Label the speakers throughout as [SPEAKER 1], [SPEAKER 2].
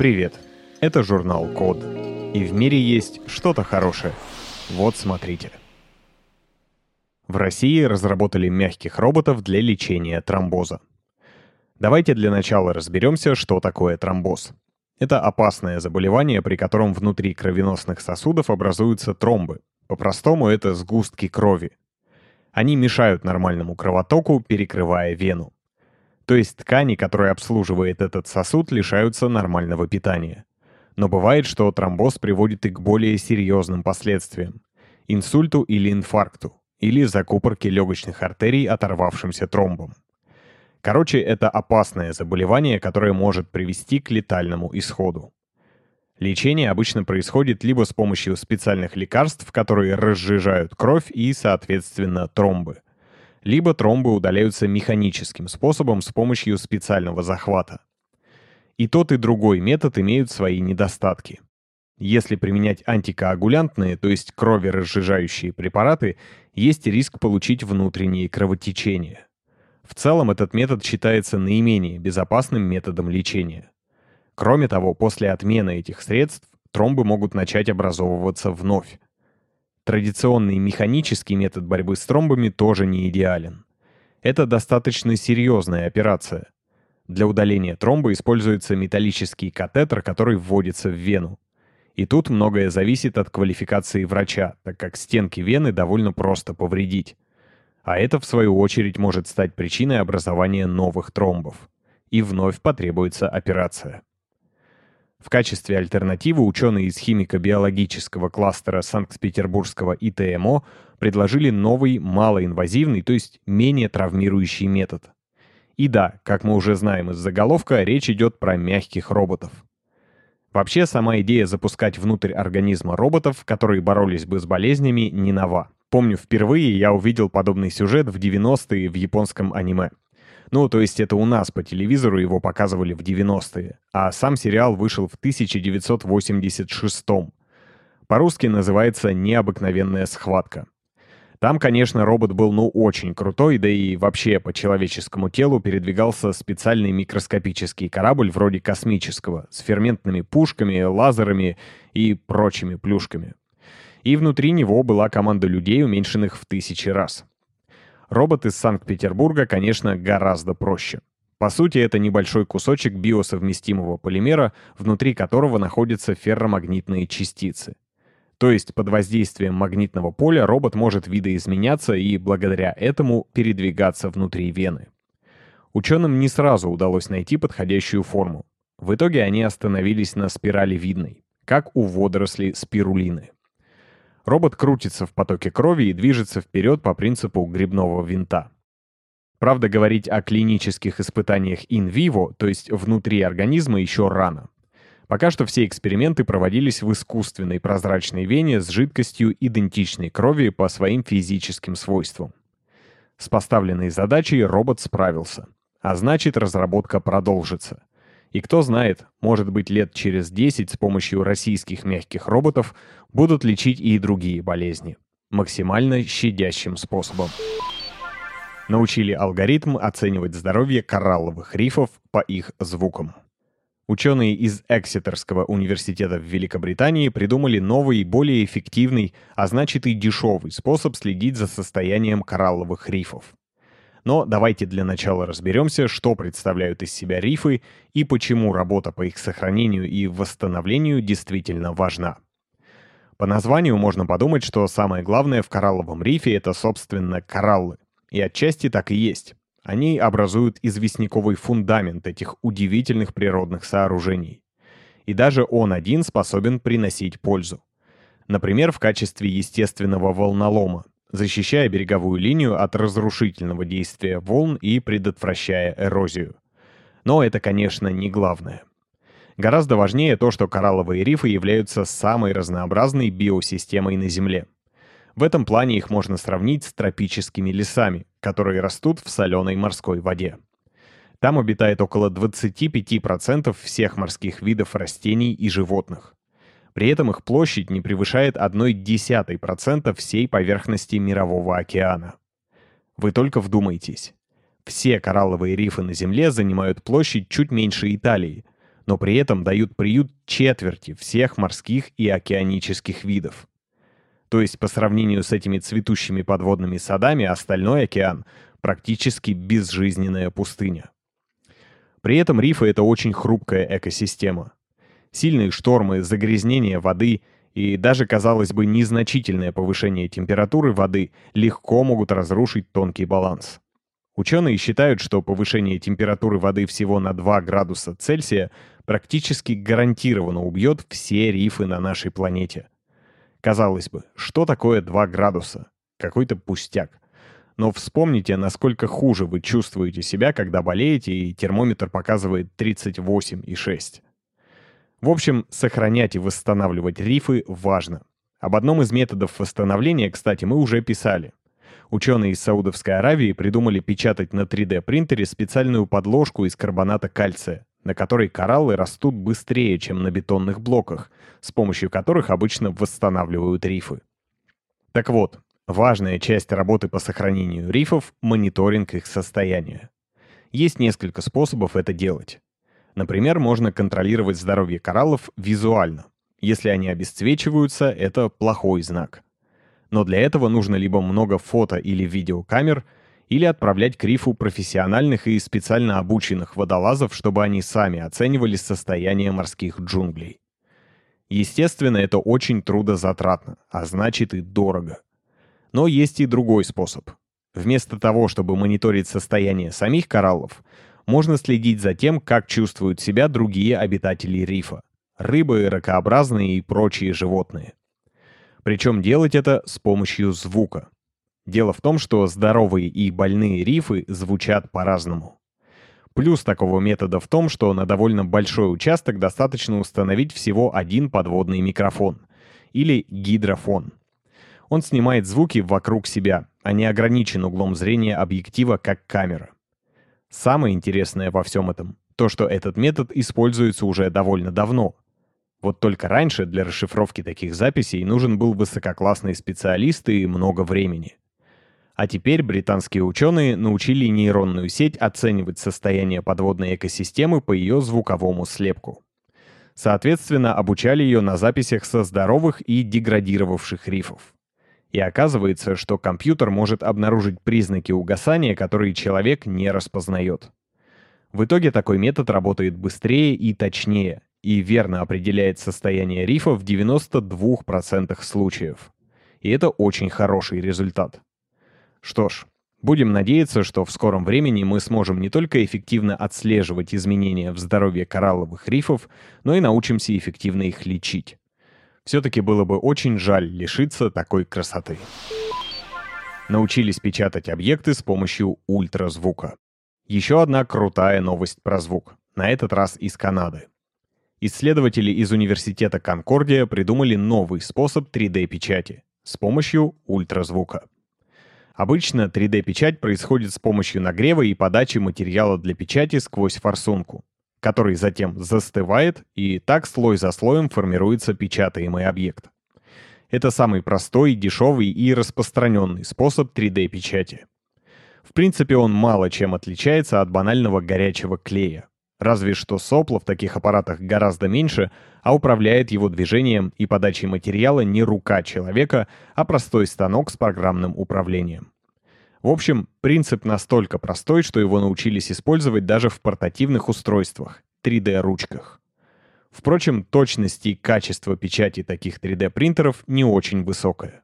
[SPEAKER 1] Привет! Это журнал Код. И в мире есть что-то хорошее. Вот смотрите. В России разработали мягких роботов для лечения тромбоза. Давайте для начала разберемся, что такое тромбоз. Это опасное заболевание, при котором внутри кровеносных сосудов образуются тромбы. По-простому это сгустки крови. Они мешают нормальному кровотоку, перекрывая вену. То есть ткани, которые обслуживает этот сосуд, лишаются нормального питания. Но бывает, что тромбоз приводит и к более серьезным последствиям. Инсульту или инфаркту, или закупорке легочных артерий оторвавшимся тромбом. Короче, это опасное заболевание, которое может привести к летальному исходу. Лечение обычно происходит либо с помощью специальных лекарств, которые разжижают кровь и, соответственно, тромбы – либо тромбы удаляются механическим способом с помощью специального захвата. И тот, и другой метод имеют свои недостатки. Если применять антикоагулянтные, то есть крови препараты, есть риск получить внутренние кровотечения. В целом этот метод считается наименее безопасным методом лечения. Кроме того, после отмены этих средств тромбы могут начать образовываться вновь. Традиционный механический метод борьбы с тромбами тоже не идеален. Это достаточно серьезная операция. Для удаления тромба используется металлический катетер, который вводится в вену. И тут многое зависит от квалификации врача, так как стенки вены довольно просто повредить. А это, в свою очередь, может стать причиной образования новых тромбов. И вновь потребуется операция. В качестве альтернативы ученые из химико-биологического кластера Санкт-Петербургского ИТМО предложили новый малоинвазивный, то есть менее травмирующий метод. И да, как мы уже знаем из заголовка, речь идет про мягких роботов. Вообще, сама идея запускать внутрь организма роботов, которые боролись бы с болезнями, не нова. Помню, впервые я увидел подобный сюжет в 90-е в японском аниме. Ну, то есть это у нас по телевизору его показывали в 90-е, а сам сериал вышел в 1986-м. По-русски называется «Необыкновенная схватка». Там, конечно, робот был ну очень крутой, да и вообще по человеческому телу передвигался специальный микроскопический корабль вроде космического, с ферментными пушками, лазерами и прочими плюшками. И внутри него была команда людей, уменьшенных в тысячи раз. Робот из Санкт-Петербурга, конечно, гораздо проще. По сути, это небольшой кусочек биосовместимого полимера, внутри которого находятся ферромагнитные частицы. То есть под воздействием магнитного поля робот может видоизменяться и благодаря этому передвигаться внутри вены. Ученым не сразу удалось найти подходящую форму. В итоге они остановились на спирали видной, как у водорослей спирулины. Робот крутится в потоке крови и движется вперед по принципу грибного винта. Правда, говорить о клинических испытаниях in vivo, то есть внутри организма, еще рано. Пока что все эксперименты проводились в искусственной прозрачной вене с жидкостью идентичной крови по своим физическим свойствам. С поставленной задачей робот справился, а значит разработка продолжится. И кто знает, может быть лет через 10 с помощью российских мягких роботов будут лечить и другие болезни. Максимально щадящим способом. Научили алгоритм оценивать здоровье коралловых рифов по их звукам. Ученые из Эксетерского университета в Великобритании придумали новый, более эффективный, а значит и дешевый способ следить за состоянием коралловых рифов. Но давайте для начала разберемся, что представляют из себя рифы и почему работа по их сохранению и восстановлению действительно важна. По названию можно подумать, что самое главное в коралловом рифе — это, собственно, кораллы. И отчасти так и есть. Они образуют известняковый фундамент этих удивительных природных сооружений. И даже он один способен приносить пользу. Например, в качестве естественного волнолома, защищая береговую линию от разрушительного действия волн и предотвращая эрозию. Но это, конечно, не главное. Гораздо важнее то, что коралловые рифы являются самой разнообразной биосистемой на Земле. В этом плане их можно сравнить с тропическими лесами, которые растут в соленой морской воде. Там обитает около 25% всех морских видов растений и животных. При этом их площадь не превышает 0,1% всей поверхности Мирового океана. Вы только вдумайтесь. Все коралловые рифы на Земле занимают площадь чуть меньше Италии, но при этом дают приют четверти всех морских и океанических видов. То есть по сравнению с этими цветущими подводными садами остальной океан практически безжизненная пустыня. При этом рифы — это очень хрупкая экосистема. Сильные штормы, загрязнение воды и даже, казалось бы, незначительное повышение температуры воды легко могут разрушить тонкий баланс. Ученые считают, что повышение температуры воды всего на 2 градуса Цельсия практически гарантированно убьет все рифы на нашей планете. Казалось бы, что такое 2 градуса? Какой-то пустяк. Но вспомните, насколько хуже вы чувствуете себя, когда болеете, и термометр показывает 38,6. В общем, сохранять и восстанавливать рифы важно. Об одном из методов восстановления, кстати, мы уже писали. Ученые из Саудовской Аравии придумали печатать на 3D-принтере специальную подложку из карбоната кальция, на которой кораллы растут быстрее, чем на бетонных блоках, с помощью которых обычно восстанавливают рифы. Так вот, важная часть работы по сохранению рифов — мониторинг их состояния. Есть несколько способов это делать. Например, можно контролировать здоровье кораллов визуально. Если они обесцвечиваются, это плохой знак. Но для этого нужно либо много фото или видеокамер, или отправлять к рифу профессиональных и специально обученных водолазов, чтобы они сами оценивали состояние морских джунглей. Естественно, это очень трудозатратно, а значит и дорого. Но есть и другой способ. Вместо того, чтобы мониторить состояние самих кораллов, можно следить за тем, как чувствуют себя другие обитатели рифа — рыбы, ракообразные и прочие животные. Причем делать это с помощью звука. Дело в том, что здоровые и больные рифы звучат по-разному. Плюс такого метода в том, что на довольно большой участок достаточно установить всего один подводный микрофон, или гидрофон. Он снимает звуки вокруг себя, а не ограничен углом зрения объектива как камера. Самое интересное во всем этом — то, что этот метод используется уже довольно давно. Вот только раньше для расшифровки таких записей нужен был высококлассный специалист и много времени. А теперь британские ученые научили нейронную сеть оценивать состояние подводной экосистемы по ее звуковому слепку. Соответственно, обучали ее на записях со здоровых и деградировавших рифов. И оказывается, что компьютер может обнаружить признаки угасания, которые человек не распознает. В итоге такой метод работает быстрее и точнее, и верно определяет состояние рифа в 92% случаев. И это очень хороший результат. Что ж, будем надеяться, что в скором времени мы сможем не только эффективно отслеживать изменения в здоровье коралловых рифов, но и научимся эффективно их лечить. Все-таки было бы очень жаль лишиться такой красоты. Научились печатать объекты с помощью ультразвука. Еще одна крутая новость про звук, на этот раз из Канады. Исследователи из университета Конкордия придумали новый способ 3D-печати с помощью ультразвука. Обычно 3D-печать происходит с помощью нагрева и подачи материала для печати сквозь форсунку который затем застывает, и так слой за слоем формируется печатаемый объект. Это самый простой, дешевый и распространенный способ 3D-печати. В принципе, он мало чем отличается от банального горячего клея. Разве что сопла в таких аппаратах гораздо меньше, а управляет его движением и подачей материала не рука человека, а простой станок с программным управлением. В общем, принцип настолько простой, что его научились использовать даже в портативных устройствах, 3D-ручках. Впрочем, точность и качество печати таких 3D-принтеров не очень высокое.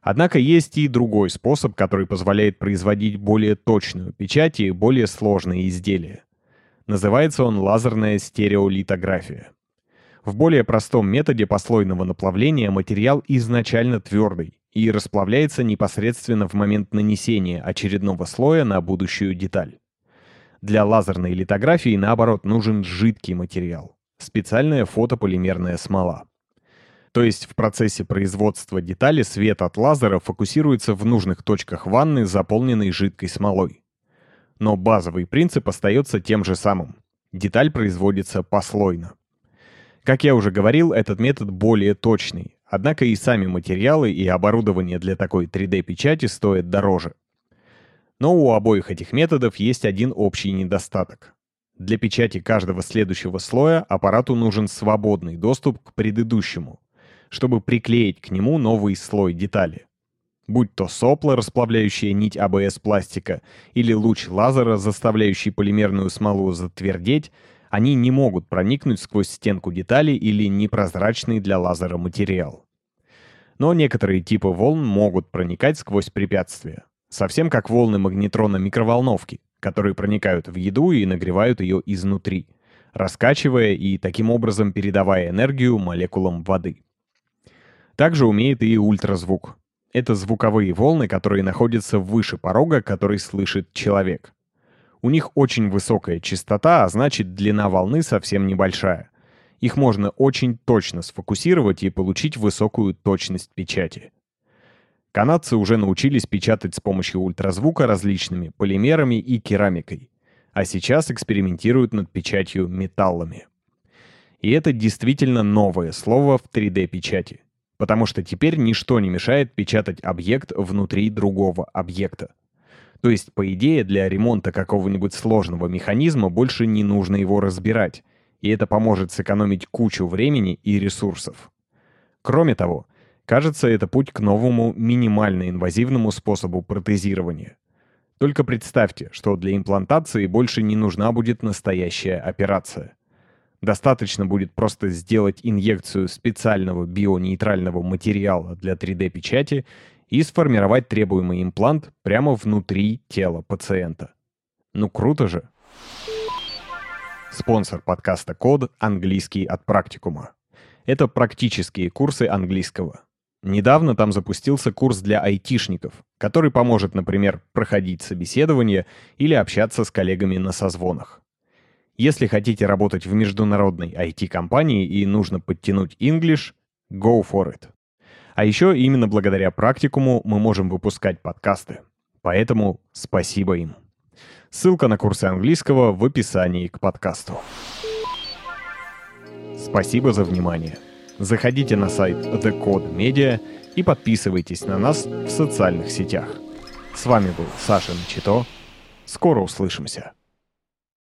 [SPEAKER 1] Однако есть и другой способ, который позволяет производить более точную печать и более сложные изделия. Называется он лазерная стереолитография. В более простом методе послойного наплавления материал изначально твердый, и расплавляется непосредственно в момент нанесения очередного слоя на будущую деталь. Для лазерной литографии, наоборот, нужен жидкий материал — специальная фотополимерная смола. То есть в процессе производства детали свет от лазера фокусируется в нужных точках ванны, заполненной жидкой смолой. Но базовый принцип остается тем же самым. Деталь производится послойно. Как я уже говорил, этот метод более точный, Однако и сами материалы и оборудование для такой 3D-печати стоят дороже. Но у обоих этих методов есть один общий недостаток. Для печати каждого следующего слоя аппарату нужен свободный доступ к предыдущему, чтобы приклеить к нему новый слой детали. Будь то сопло, расплавляющее нить АБС пластика, или луч лазера, заставляющий полимерную смолу затвердеть, они не могут проникнуть сквозь стенку детали или непрозрачный для лазера материал. Но некоторые типы волн могут проникать сквозь препятствия. Совсем как волны магнетрона микроволновки, которые проникают в еду и нагревают ее изнутри, раскачивая и таким образом передавая энергию молекулам воды. Также умеет и ультразвук. Это звуковые волны, которые находятся выше порога, который слышит человек. У них очень высокая частота, а значит длина волны совсем небольшая. Их можно очень точно сфокусировать и получить высокую точность печати. Канадцы уже научились печатать с помощью ультразвука различными полимерами и керамикой, а сейчас экспериментируют над печатью металлами. И это действительно новое слово в 3D-печати, потому что теперь ничто не мешает печатать объект внутри другого объекта. То есть, по идее, для ремонта какого-нибудь сложного механизма больше не нужно его разбирать, и это поможет сэкономить кучу времени и ресурсов. Кроме того, кажется, это путь к новому минимально инвазивному способу протезирования. Только представьте, что для имплантации больше не нужна будет настоящая операция. Достаточно будет просто сделать инъекцию специального бионейтрального материала для 3D-печати и сформировать требуемый имплант прямо внутри тела пациента. Ну круто же! Спонсор подкаста «Код» — английский от практикума. Это практические курсы английского. Недавно там запустился курс для айтишников, который поможет, например, проходить собеседование или общаться с коллегами на созвонах. Если хотите работать в международной IT-компании и нужно подтянуть English, go for it. А еще именно благодаря практикуму мы можем выпускать подкасты. Поэтому спасибо им. Ссылка на курсы английского в описании к подкасту. Спасибо за внимание. Заходите на сайт The Code Media и подписывайтесь на нас в социальных сетях. С вами был Саша Начито. Скоро услышимся.